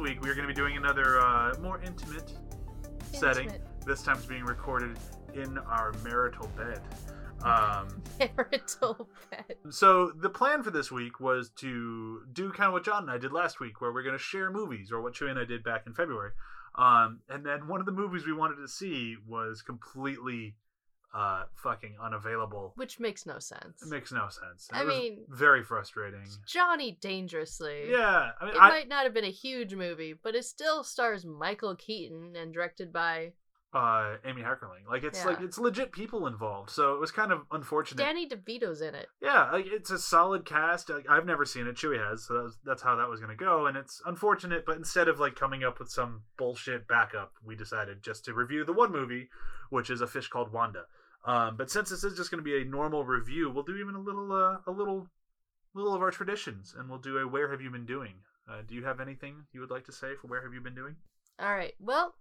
week, we are going to be doing another uh, more intimate, setting. This time it's being recorded in our marital bed. Um, Marital bed. so the plan for this week was to do kind of what John and I did last week, where we're going to share movies, or what Chewy and I did back in February. Um, and then one of the movies we wanted to see was completely uh, fucking unavailable. Which makes no sense. It makes no sense. It I mean- very frustrating. Johnny Dangerously. Yeah, I mean, It I, might not have been a huge movie, but it still stars Michael Keaton and directed by uh Amy Heckerling. Like it's like it's legit people involved. So it was kind of unfortunate. Danny DeVito's in it. Yeah, like it's a solid cast. Like, I've never seen it. Chewy has, so that was, that's how that was going to go. And it's unfortunate, but instead of like coming up with some bullshit backup, we decided just to review the one movie, which is a fish called Wanda. Um, but since this is just going to be a normal review, we'll do even a little, uh, a little, little of our traditions, and we'll do a "Where have you been doing?" Uh, do you have anything you would like to say for "Where have you been doing"? All right. Well,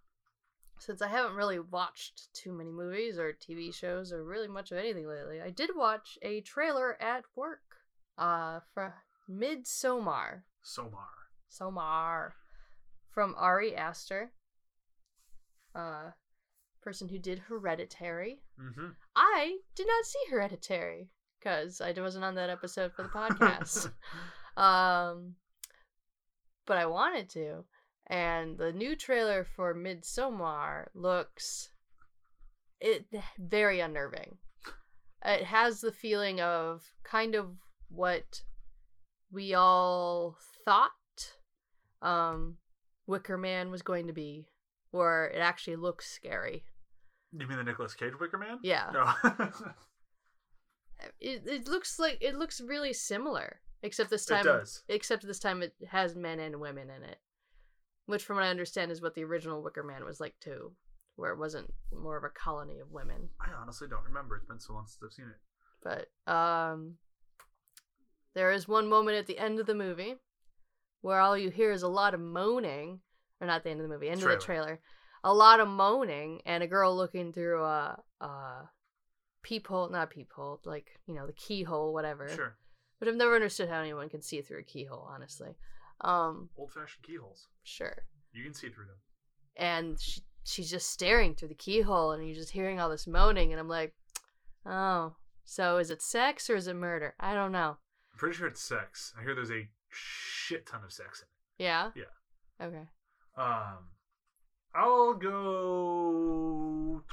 since I haven't really watched too many movies or TV shows or really much of anything lately, I did watch a trailer at work uh for Midsommar. Somar. Somar from Ari Aster. Uh person who did Hereditary. Mm-hmm. I did not see Hereditary because I wasn't on that episode for the podcast. um, but I wanted to, and the new trailer for Midsommar looks it very unnerving. It has the feeling of kind of what we all thought um Wicker Man was going to be, where it actually looks scary. You mean the Nicolas Cage Wicker Man? Yeah. No. it, it looks like it looks really similar except this time. It does. except this time it has men and women in it which from what i understand is what the original wicker man was like too where it wasn't more of a colony of women I honestly don't remember. It's been so long since I've seen it. but um there is one moment at the end of the movie where all you hear is a lot of moaning or not the end of the movie end of the trailer a lot of moaning and a girl looking through a, a peephole not peephole like you know the keyhole whatever Sure. But I've never understood how anyone can see through a keyhole, honestly. Um, Old fashioned keyholes. sure. You can see through them. And she, she's just staring through the keyhole, and you're just hearing all this moaning, and I'm like, oh, so is it sex or is it murder? I don't know. I'm pretty sure it's sex. I hear there's a shit ton of sex in it. Yeah. Yeah. Okay. Um, I'll go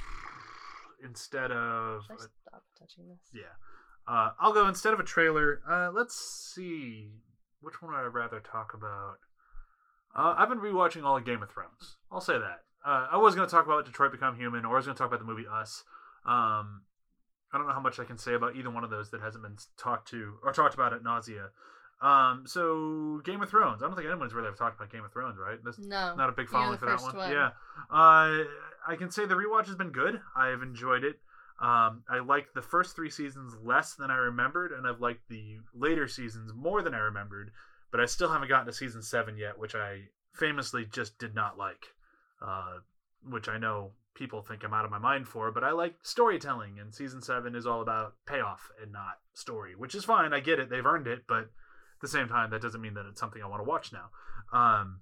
instead of Should I stop touching this? yeah. Uh, I'll go instead of a trailer. Uh, let's see which one I'd rather talk about. Uh, I've been rewatching all of Game of Thrones. I'll say that. Uh, I was going to talk about Detroit Become Human, or I was going to talk about the movie Us. Um, I don't know how much I can say about either one of those that hasn't been talked to or talked about at nausea. Um, so Game of Thrones. I don't think anyone's really ever talked about Game of Thrones, right? This No. not a big following for that one. one. Yeah. Uh, I can say the rewatch has been good. I've enjoyed it. Um, I liked the first three seasons less than I remembered, and I've liked the later seasons more than I remembered. But I still haven't gotten to season seven yet, which I famously just did not like. Uh, which I know people think I'm out of my mind for, but I like storytelling, and season seven is all about payoff and not story, which is fine. I get it; they've earned it, but the same time, that doesn't mean that it's something I want to watch now. Um,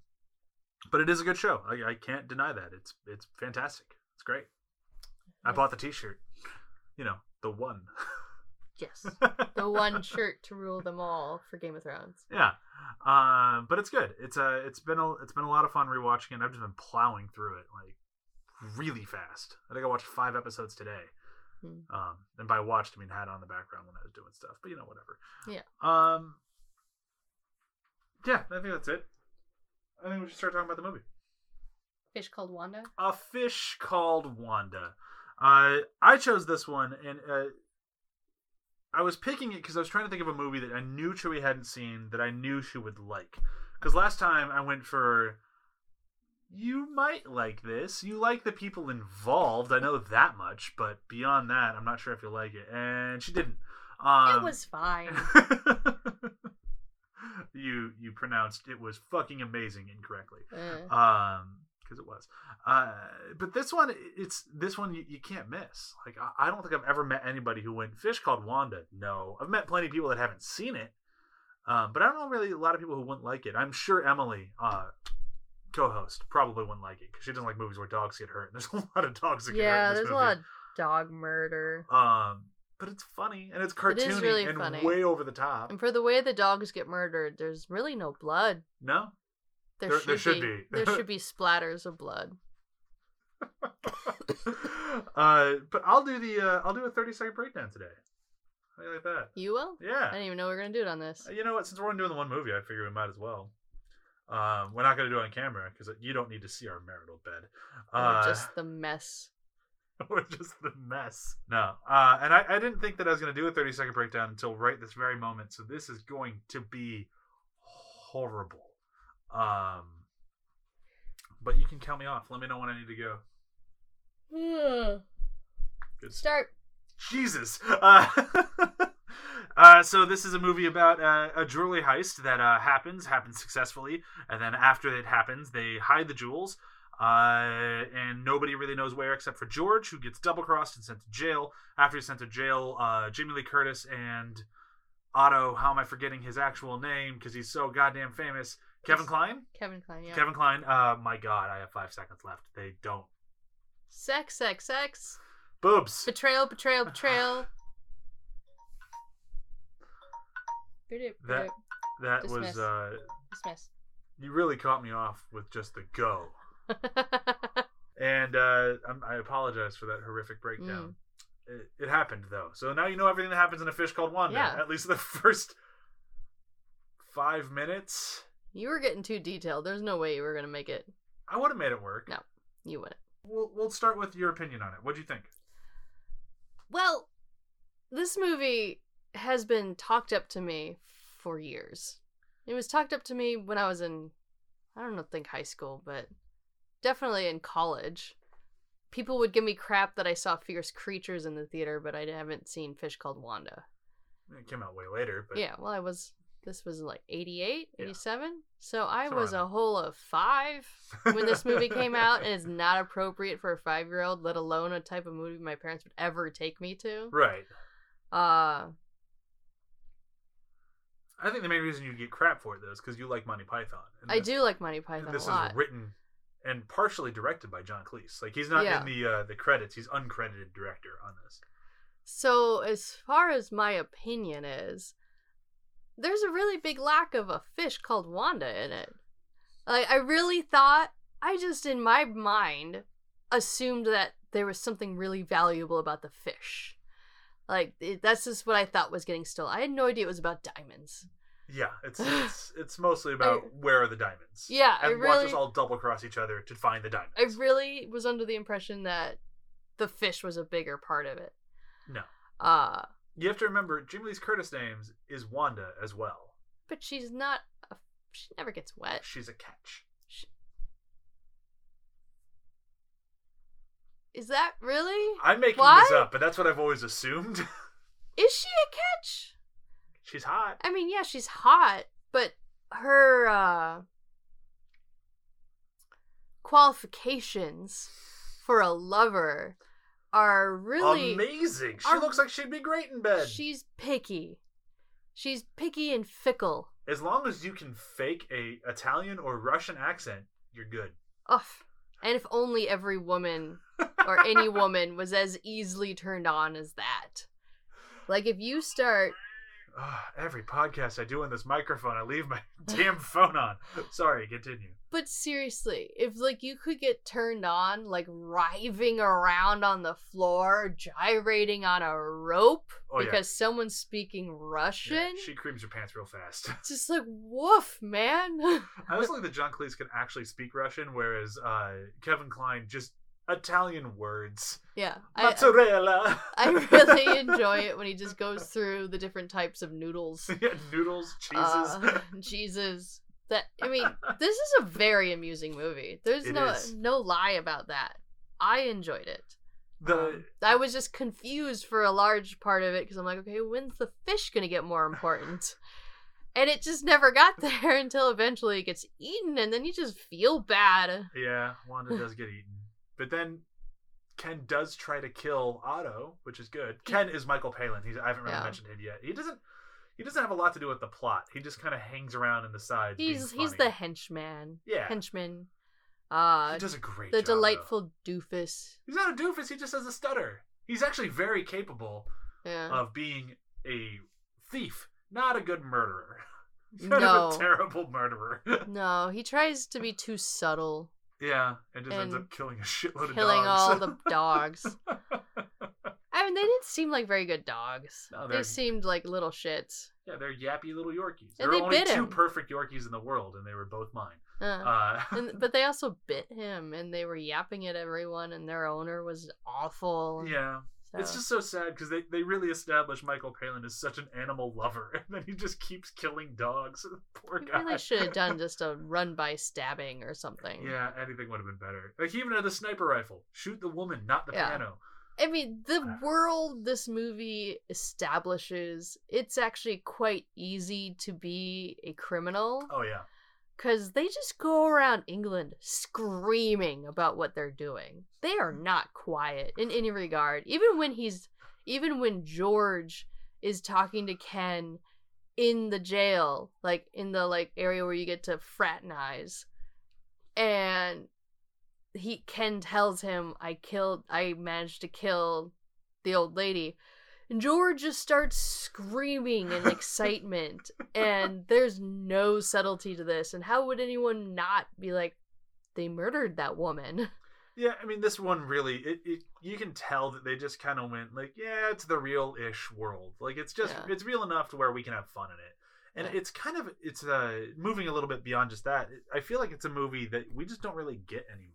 but it is a good show. I, I can't deny that. It's it's fantastic. It's great. I bought the T-shirt. You know, the one. Yes. the one shirt to rule them all for Game of Thrones. yeah, um, but it's good. It's a it's been a it's been a lot of fun rewatching it. I've just been plowing through it like really fast. I think I watched five episodes today. Hmm. Um, and by watched, I mean had on the background when I was doing stuff. But you know, whatever. Yeah. Um. Yeah, I think that's it. I think we should start talking about the movie. Fish called Wanda. A fish called Wanda. Uh, I chose this one, and uh, I was picking it because I was trying to think of a movie that I knew Chewie hadn't seen that I knew she would like. Because last time I went for, you might like this. You like the people involved. I know that much, but beyond that, I'm not sure if you'll like it. And she didn't. Um, it was fine. you you pronounced it was fucking amazing incorrectly. Eh. Um, because it was. Uh, but this one, it's this one you, you can't miss. Like I, I don't think I've ever met anybody who went fish called Wanda. No, I've met plenty of people that haven't seen it, um, but I don't know really a lot of people who wouldn't like it. I'm sure Emily, uh, co-host, probably wouldn't like it because she doesn't like movies where dogs get hurt. And There's a lot of dogs that get hurt. Yeah, there's a lot of dog murder. Um, but it's funny and it's cartoony really and funny. way over the top. And for the way the dogs get murdered, there's really no blood. No, There, There- should, there should be. be. there should be splatters of blood. uh, but I'll do the uh, I'll do a 30 second breakdown today. How do you like that? You will? Yeah. I didn't even know we were gonna do it on this. You know what? Since we're only doing the one movie, I figure we might as well. Um, we're not going to do it on camera because you don't need to see our marital bed. Uh, just the mess. or just the mess. No. Uh, and I, I didn't think that I was going to do a 30 second breakdown until right this very moment. So this is going to be horrible. Um, but you can count me off. Let me know when I need to go. Good. Start. Jesus. Uh, uh, so this is a movie about uh, a jewelry heist that uh, happens, happens successfully, and then after it happens, they hide the jewels, uh, and nobody really knows where except for George, who gets double crossed and sent to jail. After he's sent to jail, uh, Jamie Lee Curtis and Otto, how am I forgetting his actual name because he's so goddamn famous? Kevin Kline. Kevin Kline, yeah. Kevin Kline. Uh, my God, I have five seconds left. They don't. Sex, sex, sex. Boobs. Betrayal, betrayal, betrayal. That- That Dismiss. was. Uh, Dismiss. You really caught me off with just the go. And uh, I'm, I apologize for that horrific breakdown. It, it happened though, so now you know everything that happens in a fish called Wanda. Yeah. At least the first five minutes, you were getting too detailed. There's no way you were gonna make it. I would have made it work. No. You wouldn't. We'll we'll start with your opinion on it. What do you think? Well, this movie has been talked up to me for years. It was talked up to me when I was in, I don't know, think high school, but definitely in college. People would give me crap that I saw Fierce Creatures in the theater, but I haven't seen Fish Called Wanda. It came out way later, but Yeah, well, I was, this was like 88, Yeah. 87. So I was a whole of five when this movie came out, and it's not appropriate for a five year old, let alone a type of movie my parents would ever take me to. right. Uh, I think the main reason you get crap for it though is because you like Monty Python. I this- do like Monty Python This a lot. is written and partially directed by John Cleese. Like he's not Yeah. in the uh, the credits. He's uncredited director on this. So, as far as my opinion is, there's a really big lack of a fish called Wanda in it. Like, I really thought, I just in my mind assumed that there was something really valuable about the fish. Like, it, that's just what I thought was getting stolen. I had no idea it was about diamonds. Yeah, it's it's it's mostly about where are the diamonds. Yeah, I and watch us all double cross each other to find the diamonds. I really was under the impression that the fish was a bigger part of it. no, Uh, you have to remember Jimmy Lee's Curtis names is Wanda as well. but she's not, a, she never gets wet. She's a catch. Is that really? I'm making Why? this up, but that's what I've always assumed. Is she a catch? She's hot. I mean, yeah, she's hot, but her uh qualifications for a lover are really Amazing. She are- looks like she'd be great in bed. she's picky. She's picky and fickle. As long as you can fake a Italian or Russian accent, you're good. Ugh. And if only every woman or any woman was as easily turned on as that. Like if you start Ah, every podcast I do on this microphone, I leave my damn phone on. Sorry, continue. But seriously, if like you could get turned on, like writhing around on the floor, gyrating on a rope Oh, yeah. because someone's speaking Russian, Yeah, she creams her pants real fast. it's just like woof, man. I also like that John Cleese can actually speak Russian, whereas uh, Kevin Kline just Italian words. yeah, I, Mozzarella. I really enjoy it when he just goes through the different types of noodles, yeah, noodles, cheeses. uh, cheeses. That I mean, this is a very amusing movie. There's It no is. no lie about that. I enjoyed it. the Um, I was just confused for a large part of it because I'm like, okay, when's the fish gonna get more important? and it just never got there until eventually it gets eaten, and then you just feel bad. Yeah, Wanda does get eaten. But then Ken does try to kill Otto, which is good. Ken is Michael Palin. He's I haven't really Yeah. mentioned him yet. He doesn't he doesn't have a lot to do with the plot. He just kind of hangs around in the sides. being He's he's the henchman. Yeah. Henchman. Uh, he does a great the job, though. delightful doofus. He's not a doofus. He just has a stutter. He's actually very capable Yeah. of being a thief, not a good murderer. No. terrible murderer. no, he tries to be too subtle, yeah, and just ends up killing a shitload of dogs. killing all the dogs. I mean, they didn't seem like very good dogs. No, they seemed like little shits. yeah, they're yappy little Yorkies. And there they were only two him. perfect Yorkies in the world, and they were both mine. Uh, Uh, and, but they also bit him, and they were yapping at everyone, and their owner was awful. yeah, so. it's just so sad because they, they really established Michael Palin as such an animal lover, and then he just keeps killing dogs. Poor He guy. really should have done just a run by stabbing or something. Yeah, anything would have been better. Like he even had a sniper rifle. Shoot the woman, not the Yeah. piano. I mean, the world this movie establishes, it's actually quite easy to be a criminal Oh yeah. Because they just go around England screaming about what they're doing. They are not quiet in any regard. Even when he's, even when George is talking to Ken in the jail, like in the like area where you get to fraternize, and he Ken tells him, "I killed, I managed to kill the old lady." And George just starts screaming in excitement, and there's no subtlety to this. And how would anyone not be like, they murdered that woman? Yeah, I mean this one really it, it you can tell that they just kind of went like, yeah, it's the real-ish world. Like it's just Yeah. it's real enough to where we can have fun in it. And Yeah. it's kind of it's uh moving a little bit beyond just that. I feel like it's a movie that we just don't really get anymore.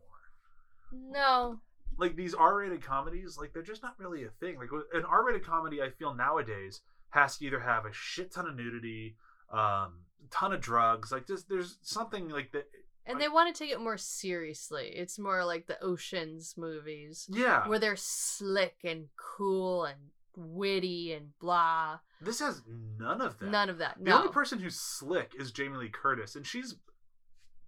No. Like these R-rated comedies, like they're just not really a thing. Like an R-rated comedy I feel nowadays has to either have a shit ton of nudity, um ton of drugs, like just there's something like that And they want to take it more seriously. It's more like the Oceans movies, yeah. where they're slick and cool and witty and blah. This has none of that. None of that. The No. only person who's slick is Jamie Lee Curtis, and she's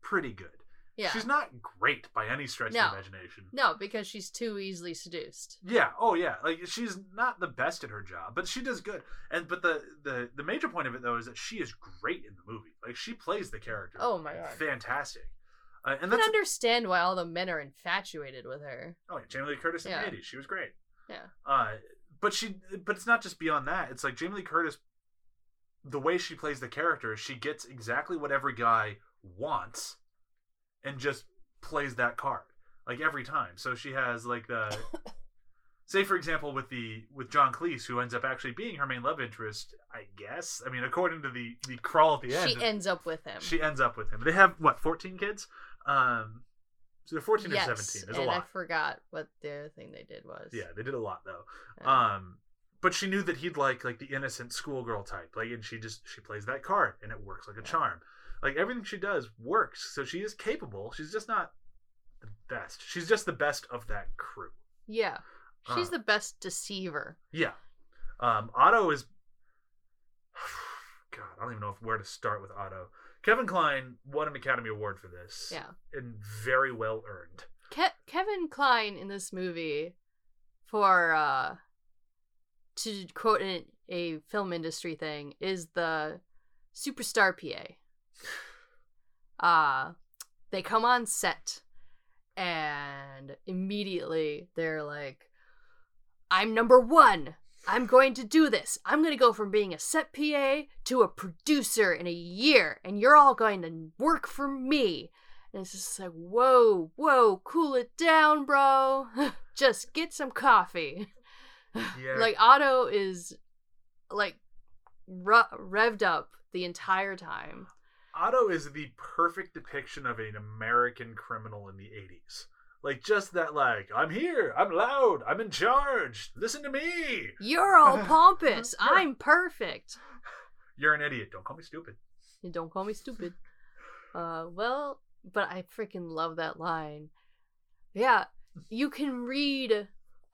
pretty good. Yeah. She's not great by any stretch No. of the imagination. No, because she's too easily seduced. Yeah, oh yeah. Like she's not the best at her job, but she does good. And but the the the major point of it though is that she is great in the movie. Like she plays the character. Oh my god. fantastic. Uh, and I can understand why all the men are infatuated with her. oh yeah, Jamie Lee Curtis in Yeah. the eighties. She was great. Yeah. Uh, but she, but it's not just beyond that. It's like Jamie Lee Curtis. The way she plays the character, she gets exactly what every guy wants, and just plays that card like every time. So she has like the, say for example with the with John Cleese, who ends up actually being her main love interest. I guess. I mean, according to the the crawl at the end, She ends up with him. she ends up with him. They have what fourteen kids. Um, so they're fourteen yes, or seventeen. There's and a I forgot what the other thing they did was. Yeah, they did a lot though. Um, but she knew that he'd like like the innocent schoolgirl type, like, and she just she plays that card, and it works like a Yeah. charm. Like everything she does works, so she is capable. She's just not the best. She's just the best of that crew. yeah. She's Uh. the best deceiver. Yeah. Um, Otto is. God, I don't even know if, where to start with Otto. Kevin Kline won an Academy Award for this. Yeah. And very well earned. Ke- Kevin Kline in this movie, for uh, to quote a, a film industry thing, is the superstar PA. Uh, they come on set, and immediately they're like, "I'm number one. I'm going to do this. I'm going to go from being a set PA to a producer in a year, and you're all going to work for me." And it's just like, whoa, whoa, cool it down, bro. just get some coffee. Yeah. Like Otto is like re- revved up the entire time. Otto is the perfect depiction of an American criminal in the 80s. Like, just that, like, I'm here, I'm loud, I'm in charge, listen to me. You're all pompous. I'm perfect. You're an idiot, don't call me stupid. Don't call me stupid. Uh, well, but I freaking love that line. Yeah, you can read.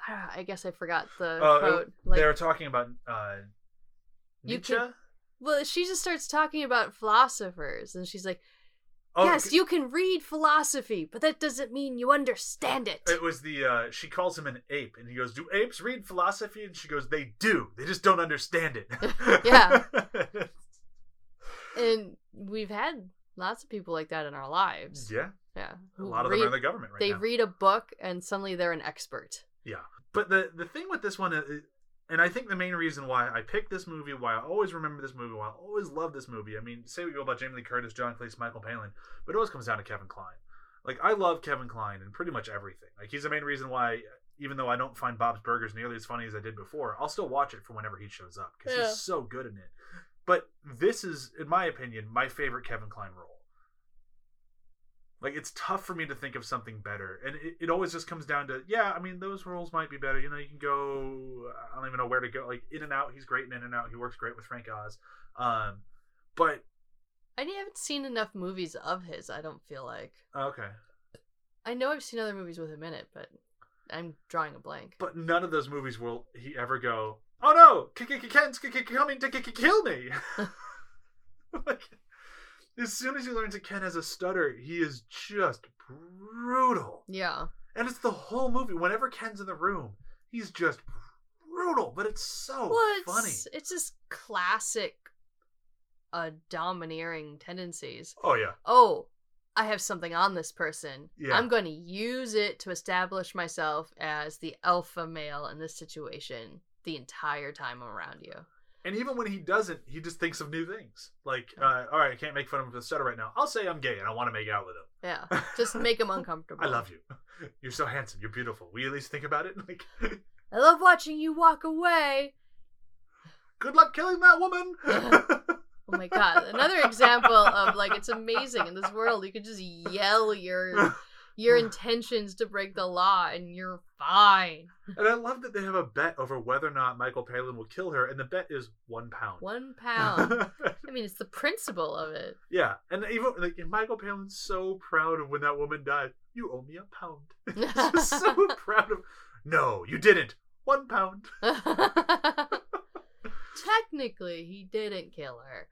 I guess I forgot the Uh, quote. Like, they were talking about uh, You Nietzsche. Well, she just starts talking about philosophers, and she's like, Oh, "Yes, you can read philosophy, but that doesn't mean you understand it." It was the uh she calls him an ape and he goes, "Do apes read philosophy?" And she goes, "They do. They just don't understand it." Yeah. And we've had lots of people like that in our lives. yeah. Yeah, A lot of them are in the government right they now. read a book, and suddenly they're an expert. Yeah. But the the thing with this one is, and I think the main reason why I picked this movie, why I always remember this movie, why I always love this movie. I mean, say what you go about Jamie Lee Curtis, John Cleese, Michael Palin, but it always comes down to Kevin Kline. Like I love Kevin Kline in pretty much everything. Like he's the main reason why, even though I don't find Bob's Burgers nearly as funny as I did before, I'll still watch it for whenever he shows up because Yeah. he's so good in it. But this is, in my opinion, my favorite Kevin Kline role. Like it's tough for me to think of something better, and it, it always just comes down to yeah. I mean, those roles might be better. You know, you can go. I don't even know where to go. Like In and Out, he's great in In and Out. He works great with Frank Oz. Um, but I haven't seen enough movies of his. I don't feel like. okay, I know I've seen other movies with him in it, but I'm drawing a blank. but none of those movies will he ever go. Oh no, Ken's coming to kill me. like, as soon as he learns that Ken has a stutter, he is just brutal. Yeah, And it's the whole movie. Whenever Ken's in the room, he's just brutal, but it's so well, it's funny. it's just classic, uh, domineering tendencies. Oh yeah, Oh, I have something on this person. Yeah. I'm going to use it to establish myself as the alpha male in this situation the entire time I'm around you. And even when he doesn't, he just thinks of new things. Like, uh, all right, I can't make fun of him for the stutter right now. I'll say I'm gay and I want to make out with him. Yeah, just make him uncomfortable. I love you. You're so handsome. You're beautiful. Will you at least think about it? Like, I love watching you walk away. good luck killing that woman. Oh my god, another example of like it's amazing in this world. You could just yell your your intentions to break the law and you're fine. and I love that they have a bet over whether or not Michael Palin will kill her, and the bet is one pound. One pound. I mean, it's the principle of it. yeah, and even like and Michael Palin's so proud of when that woman died. You owe me a pound. He's so proud of. No, you didn't. One pound. Technically, he didn't kill her.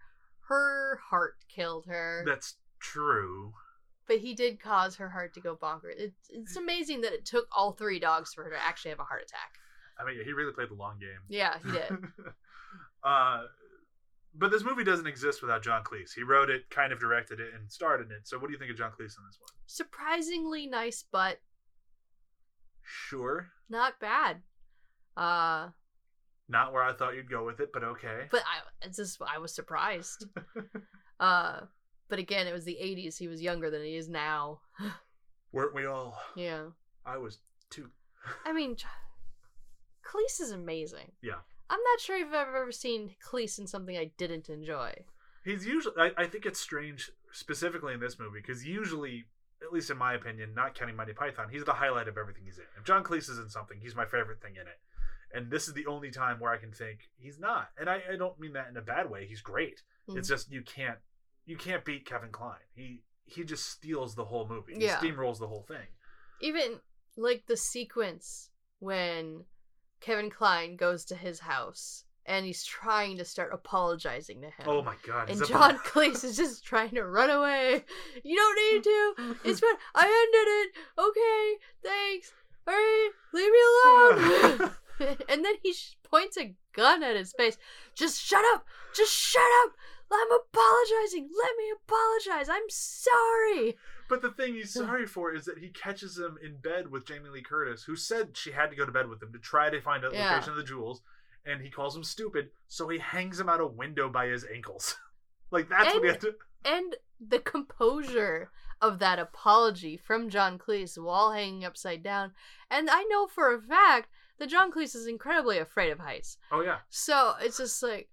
Her heart killed her, That's true. But he did cause her heart to go bonkers. It's it's amazing that it took all three dogs for her to actually have a heart attack. I mean, he really played the long game. Yeah, he did. uh, but this movie doesn't exist without John Cleese. He wrote it, kind of directed it, and starred in it. So, what do you think of John Cleese in this one? Surprisingly nice, but Sure, not bad. Uh, not where I thought you'd go with it, but okay. but I it's just I was surprised. uh, but again, it was the '80s. He was younger than he is now. Weren't we all? Yeah, I was too. I mean, Cleese is amazing. Yeah. I'm not sure if I've ever seen Cleese in something I didn't enjoy. He's usually. I, I think it's strange, specifically in this movie, because usually, at least in my opinion, not counting Monty Python, he's the highlight of everything he's in. If John Cleese is in something, he's my favorite thing in it. And this is the only time where I can think he's not. And I, I don't mean that in a bad way. He's great. Mhm. It's just you can't you can't beat Kevin Kline. He he just steals the whole movie. He Yeah. steamrolls the whole thing. Even like the sequence when Kevin Kline goes to his house and he's trying to start apologizing to him. Oh my god! And John Cleese is just trying to run away. You don't need to. It's fine. I ended it. Okay, thanks. All right, leave me alone. and then he sh- points a gun at his face. Just shut up. Just shut up. I'm apologizing. Let me apologize. I'm sorry. But the thing he's sorry for is that he catches him in bed with Jamie Lee Curtis, who said she had to go to bed with him to try to find a Yeah. location of the jewels, and he calls him stupid, so he hangs him out a window by his ankles. like that's what he had to. And the composure of that apology from John Cleese while hanging upside down. And I know for a fact that John Cleese is incredibly afraid of heights. Oh yeah, So it's just like,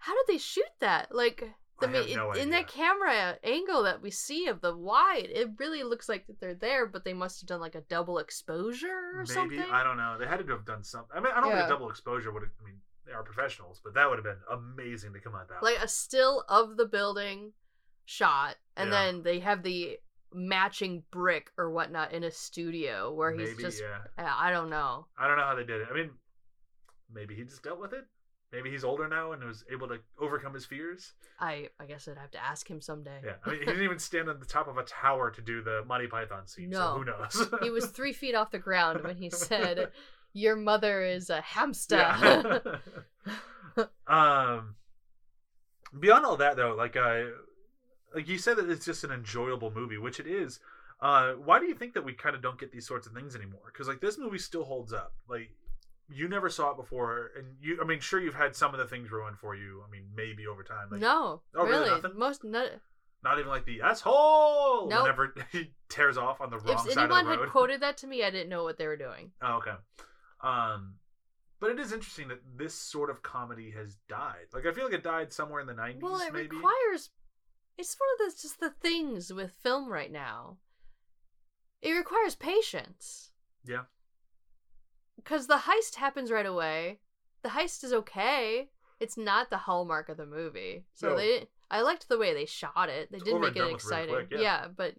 how did they shoot that? Like, I I mean, no in that camera angle that we see of the wide, it really looks like that they're there, but they must have done like a double exposure or maybe something. I don't know. They had to have done something. I mean, I don't Yeah. think a double exposure would. have I mean, they are professionals, but that would have been amazing to come out that. Like a still of the building shot, and Yeah. then they have the matching brick or whatnot in a studio where he's maybe just, yeah. I don't know. I don't know how they did it. I mean, maybe he just dealt with it. Maybe he's older now and was able to overcome his fears. I I guess I'd have to ask him someday. Yeah, I mean, he didn't even stand on the top of a tower to do the Monty Python scene. So No. who knows? He was three feet off the ground when he said, "Your mother is a hamster." Yeah. um, beyond all that, though, like uh, like you said that it's just an enjoyable movie, which it is. Uh, why do you think that we kind of don't get these sorts of things anymore? Because like this movie still holds up. Like you never saw it before, and you, I mean, sure you've had some of the things ruined for you. I mean, maybe over time. Like, no, Oh, really? really. Nothing? Most no, Not even like the asshole. Nope. Whenever he tears off on the wrong if side of anyone the had quoted that to me, I didn't know what they were doing. Oh, okay. Um, but it is interesting that this sort of comedy has died. Like I feel like it died somewhere in the nineties, Well, it maybe. requires. It's one of the just the things with film right now. It requires patience. Yeah. Because the heist happens right away. The heist is okay. It's not the hallmark of the movie. So No. they. I liked the way they shot it. They It's did make it done with really exciting. quick, yeah. but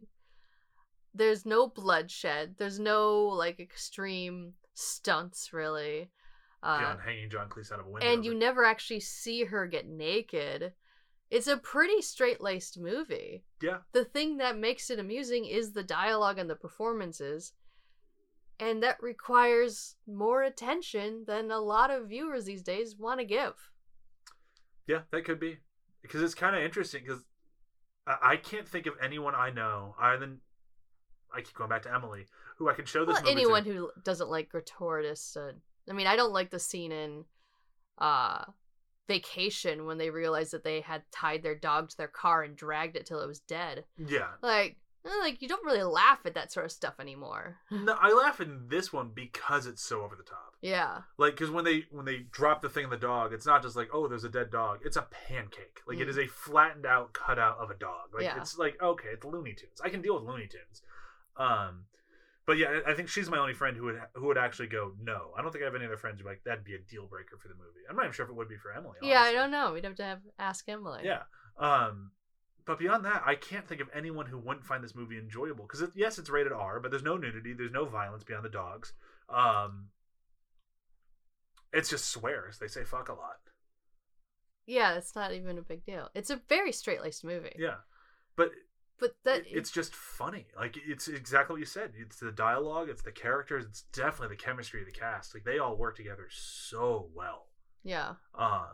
there's no bloodshed. There's no like extreme stunts really. Uh, hanging John Cleese out of a window. and you never actually see her get naked. It's a pretty straight laced movie. Yeah. The thing that makes it amusing is the dialogue and the performances. And that requires more attention than a lot of viewers these days want to give. Yeah, that could be because it's kind of interesting because I-, I can't think of anyone I know other than I keep going back to Emily who I can show this Well, anyone to. who doesn't like gratuitous. Uh, I mean, I don't like the scene in uh, Vacation when they realized that they had tied their dog to their car and dragged it till it was dead. Yeah, Like, like you don't really laugh at that sort of stuff anymore. no, I laugh in this one because it's so over the top. yeah. Like, because when they when they drop the thing on the dog, it's not just like oh, there's a dead dog. It's a pancake. Like it Mm. is a flattened out cutout of a dog. Like Yeah. it's like okay, it's Looney Tunes. I can deal with Looney Tunes. Um, but yeah, I I think she's my only friend who would who would actually go no. I don't think I have any other friends who like that'd be a deal breaker for the movie. I'm not even sure if it would be for Emily. Yeah, I don't know. We'd have to have ask Emily. Yeah. Um, but beyond that, I can't think of anyone who wouldn't find this movie enjoyable. Because it, yes, it's rated R, but there's no nudity, there's no violence beyond the dogs. Um, it's just swears. They say fuck a lot. Yeah, it's not even a big deal. It's a very straight laced movie. Yeah, but But that it- it's just funny. Like it's exactly what you said. It's the dialogue, it's the characters, it's definitely the chemistry of the cast. Like they all work together so well. yeah. Um,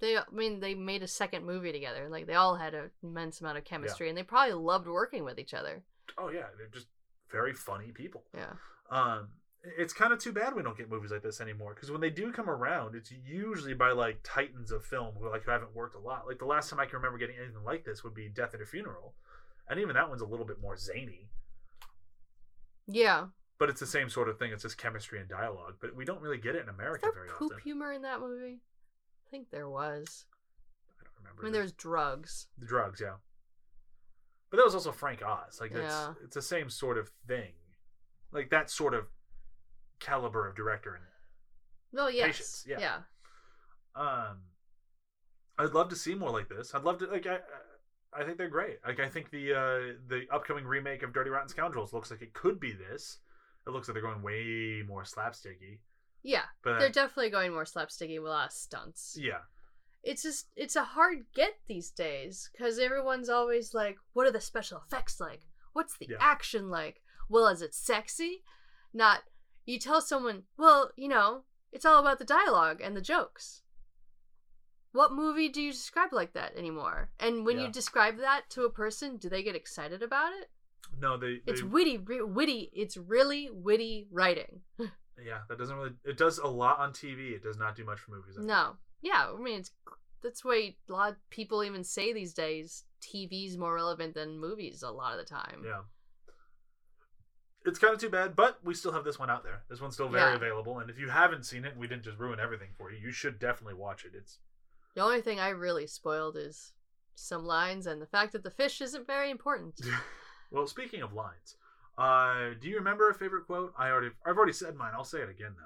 They I mean they made a second movie together. Like they all had an immense amount of chemistry and they probably loved working with each other. oh yeah, they're just very funny people. Yeah. Um, it's kind of too bad we don't get movies like this anymore because when they do come around, it's usually by like titans of film who like who haven't worked a lot. Like the last time I can remember getting anything like this would be Death at a Funeral, and even that one's a little bit more zany. Yeah. But it's the same sort of thing. It's just chemistry and dialogue. But we don't really get it in Is America there very poop often. humor in that movie? I think there was. I don't remember. I mean the- there's drugs. the drugs, yeah. But that was also Frank Oz. Like it's Yeah. it's the same sort of thing, like that sort of caliber of director and No, yes. Patience, yeah. yeah. Um, I'd love to see more like this. I'd love to like I, I think they're great. Like I think the uh the upcoming remake of Dirty Rotten Scoundrels looks like it could be this. It looks like they're going way more slapsticky. Yeah. But They're definitely going more slapsticky with a lot of stunts. yeah, It's just it's a hard get these days because everyone's always like, "What are the special effects like? What's the Yeah. action like? Well, is it sexy? Not." You tell someone, "Well, you know, it's all about the dialogue and the jokes." What movie do you describe like that anymore? And when Yeah. you describe that to a person, do they get excited about it? no, they, they It's witty, re- witty. It's really witty writing. yeah that doesn't really. It does a lot on TV. It does not do much for movies. I. No. Yeah, I mean it's that's why a lot of people even say these days TV's more relevant than movies a lot of the time. Yeah. It's kind of too bad, but we still have this one out there. This one's still very Yeah. available, and if you haven't seen it, we didn't just ruin everything for you. You should definitely watch it. It's The only thing I really spoiled is some lines and the fact that the fish isn't very important. well. Speaking of lines, uh, do you remember a favorite quote? I already, I've already said mine. I'll say it again though.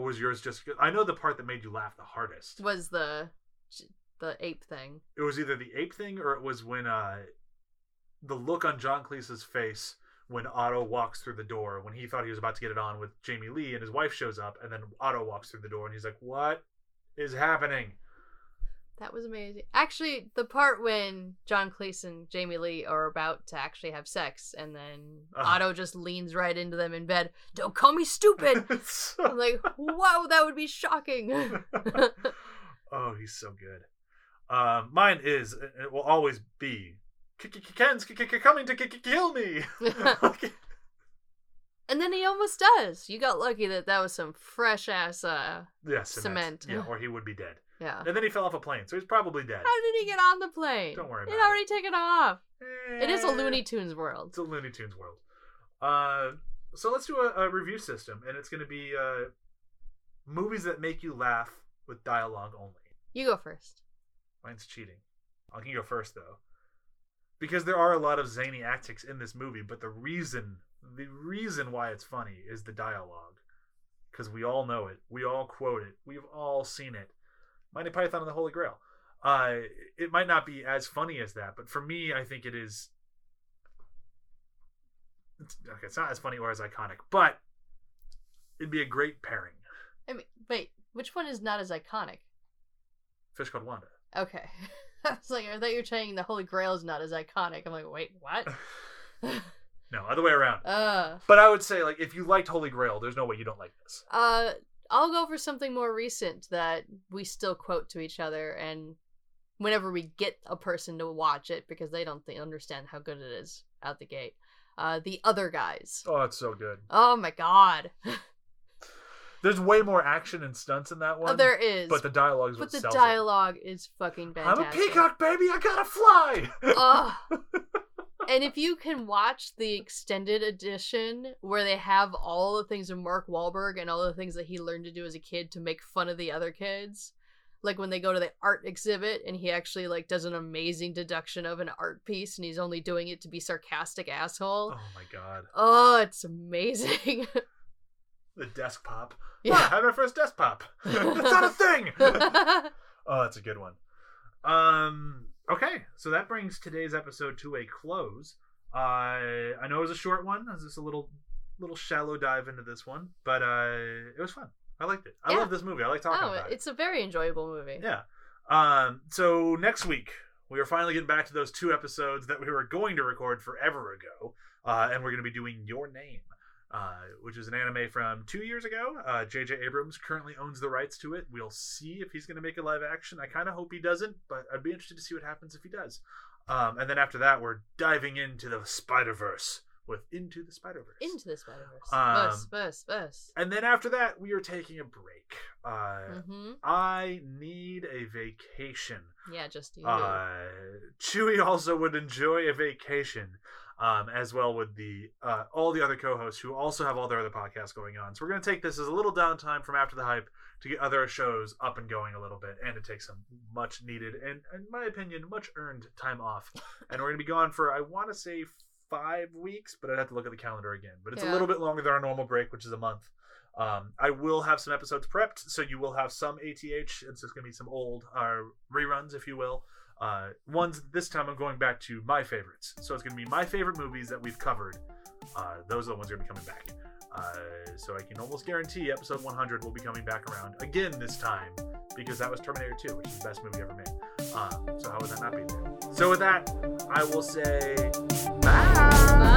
Or was yours just? I know the part that made you laugh the hardest. Was the the ape thing. It was either the ape thing or it was when uh, the look on John Cleese's face when Otto walks through the door when he thought he was about to get it on with Jamie Lee and his wife shows up and then Otto walks through the door and he's like, "What is happening?" That was amazing. Actually, the part when John Cleese Jamie Lee are about to actually have sex, and then Uh. Otto just leans right into them in bed. Don't call me stupid. So- I'm like, wow, that would be shocking. oh, he's so good. Um, mine is and it will always be "K- K- Ken's coming to kill me. and then he almost does. You got lucky that that was some fresh ass. uh yeah, Cement. Yeah, or he would be dead. Yeah. And then he fell off a plane, so he's probably dead. How did he get on the plane? Don't worry about already taken off. It is a Eh, Looney Tunes world. It's a Looney Tunes world. Uh, so let's do a, a review system, and it's going to be uh, movies that make you laugh with dialogue only. You go first. Mine's cheating. I can go first though, because there are a lot of zany antics in this movie. But the reason, the reason why it's funny is the dialogue, because we all know it, we all quote it, we've all seen it. Monty Python and the Holy Grail. Uh, it might not be as funny as that, but for me, I think it is. It's, okay, it's not as funny or as iconic, but it'd be a great pairing. I mean, wait, which one is not as iconic? Fish called Wanda. Okay. I was like, I thought you were saying the Holy Grail is not as iconic. I'm like, wait, what? No, other way around. uh, But I would say, like, if you liked Holy Grail, there's no way you don't like this. uh, I'll go for something more recent that we still quote to each other, and whenever we get a person to watch it because they don't th- understand how good it is out the gate. Uh, the other guys. Oh, it's so good. Oh my god. There's way more action and stunts in that one. Oh, there is. but the dialogue is but the dialogue is fucking it. I'm a peacock, baby. I gotta fly. Ugh. and if you can watch the extended edition where they have all the things of Mark Wahlberg and all the things that he learned to do as a kid to make fun of the other kids, like when they go to the art exhibit and he actually like does an amazing deduction of an art piece and he's only doing it to be sarcastic asshole. oh my god, Oh, it's amazing. the desk pop. Yeah. Ah, I had my first desk pop. That's not a thing. oh, that's a good one. Um. Okay, so that brings today's episode to a close. Uh, I know it was a short one. It was just a little, little shallow dive into this one, but uh, it was fun. I liked it. I Yeah. love this movie. I like talking oh, about it. it's a very enjoyable movie. Yeah. Um, so next week we are finally getting back to those two episodes that we were going to record forever ago, uh, and we're going to be doing Your Name, uh, which is an anime from two years ago. Uh, J.J. Abrams currently owns the rights to it. We'll see if he's going to make a live action. I kind of hope he doesn't, but I'd be interested to see what happens if he does. Um, and then after that, we're diving into the Spider Verse with Into the Spider Verse. Into the Spider Verse. Um, bus, bus, bus. and then after that, we are taking a break. Uh, hmm I need a vacation. Yeah, just you. Uh, Chewy also would enjoy a vacation, um, as well with the uh, all the other co-hosts who also have all their other podcasts going on. So we're going to take this as a little downtime from after the hype to get other shows up and going a little bit, and to take some much needed and, in my opinion, much earned time off. and we're going to be gone for I want to say five weeks, but I'd have to look at the calendar again. But it's a little bit longer than our normal break, which is a month. Um, I will have some episodes prepped, so you will have some ATH. It's just going to be some old uh, reruns, if you will. Uh, ones this time I'm going back to my favorites. So it's going to be my favorite movies that we've covered. Uh, those are the ones that are going to be coming back. Uh, so I can almost guarantee episode 100 will be coming back around again this time because that was Terminator 2, which is the best movie ever made. Um, so how would that not be there? So with that, I will say bye. Bye.